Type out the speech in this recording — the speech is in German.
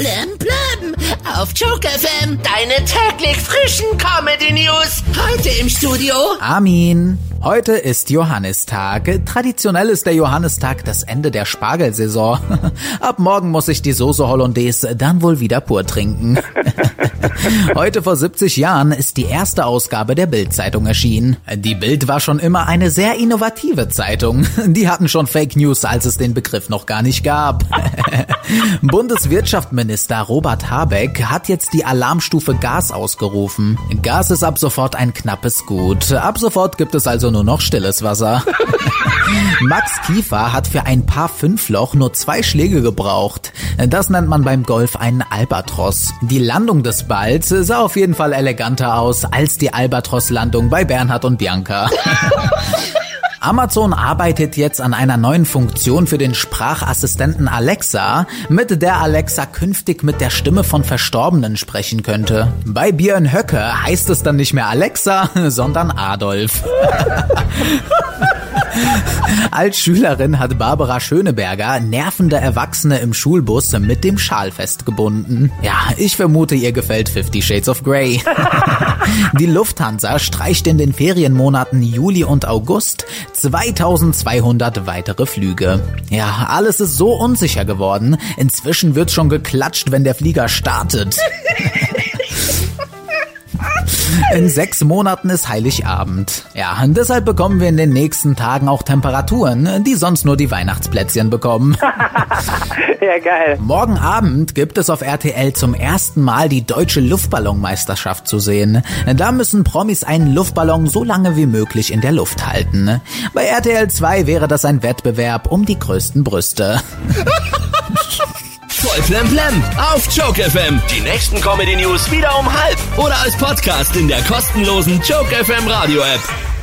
Plem Plem auf Joke FM, deine täglich frischen Comedy News. Heute im Studio Armin. Heute ist Johannistag. Traditionell ist der Johannistag das Ende der Spargelsaison. Ab morgen muss ich die Soße Hollandaise dann wohl wieder pur trinken. Heute vor 70 Jahren ist die erste Ausgabe der Bild-Zeitung erschienen. Die Bild war schon immer eine sehr innovative Zeitung. Die hatten schon Fake News, als es den Begriff noch gar nicht gab. Bundeswirtschaftsminister Robert Habeck hat jetzt die Alarmstufe Gas ausgerufen. Gas ist ab sofort ein knappes Gut. Ab sofort gibt es also nur noch stilles Wasser. Max Kiefer hat für ein paar Fünfloch nur zwei Schläge gebraucht. Das nennt man beim Golf einen Albatros. Die Landung des Balls sah auf jeden Fall eleganter aus als die Albatros-Landung bei Bernhard und Bianca. Amazon arbeitet jetzt an einer neuen Funktion für den Sprachassistenten Alexa, mit der Alexa künftig mit der Stimme von Verstorbenen sprechen könnte. Bei Björn Höcke heißt es dann nicht mehr Alexa, sondern Adolf. Als Schülerin hat Barbara Schöneberger nervende Erwachsene im Schulbus mit dem Schal festgebunden. Ja, ich vermute, ihr gefällt Fifty Shades of Grey. Die Lufthansa streicht in den Ferienmonaten Juli und August 2200 weitere Flüge. Ja, alles ist so unsicher geworden. Inzwischen wird schon geklatscht, wenn der Flieger startet. In sechs Monaten ist Heiligabend. Ja, und deshalb bekommen wir in den nächsten Tagen auch Temperaturen, die sonst nur die Weihnachtsplätzchen bekommen. ja, geil. Morgen Abend gibt es auf RTL zum ersten Mal die deutsche Luftballonmeisterschaft zu sehen. Da müssen Promis einen Luftballon so lange wie möglich in der Luft halten. Bei RTL 2 wäre das ein Wettbewerb um die größten Brüste. Voll Plem auf Joke FM. Die nächsten Comedy News wieder um halb oder als Podcast in der kostenlosen Joke FM Radio App.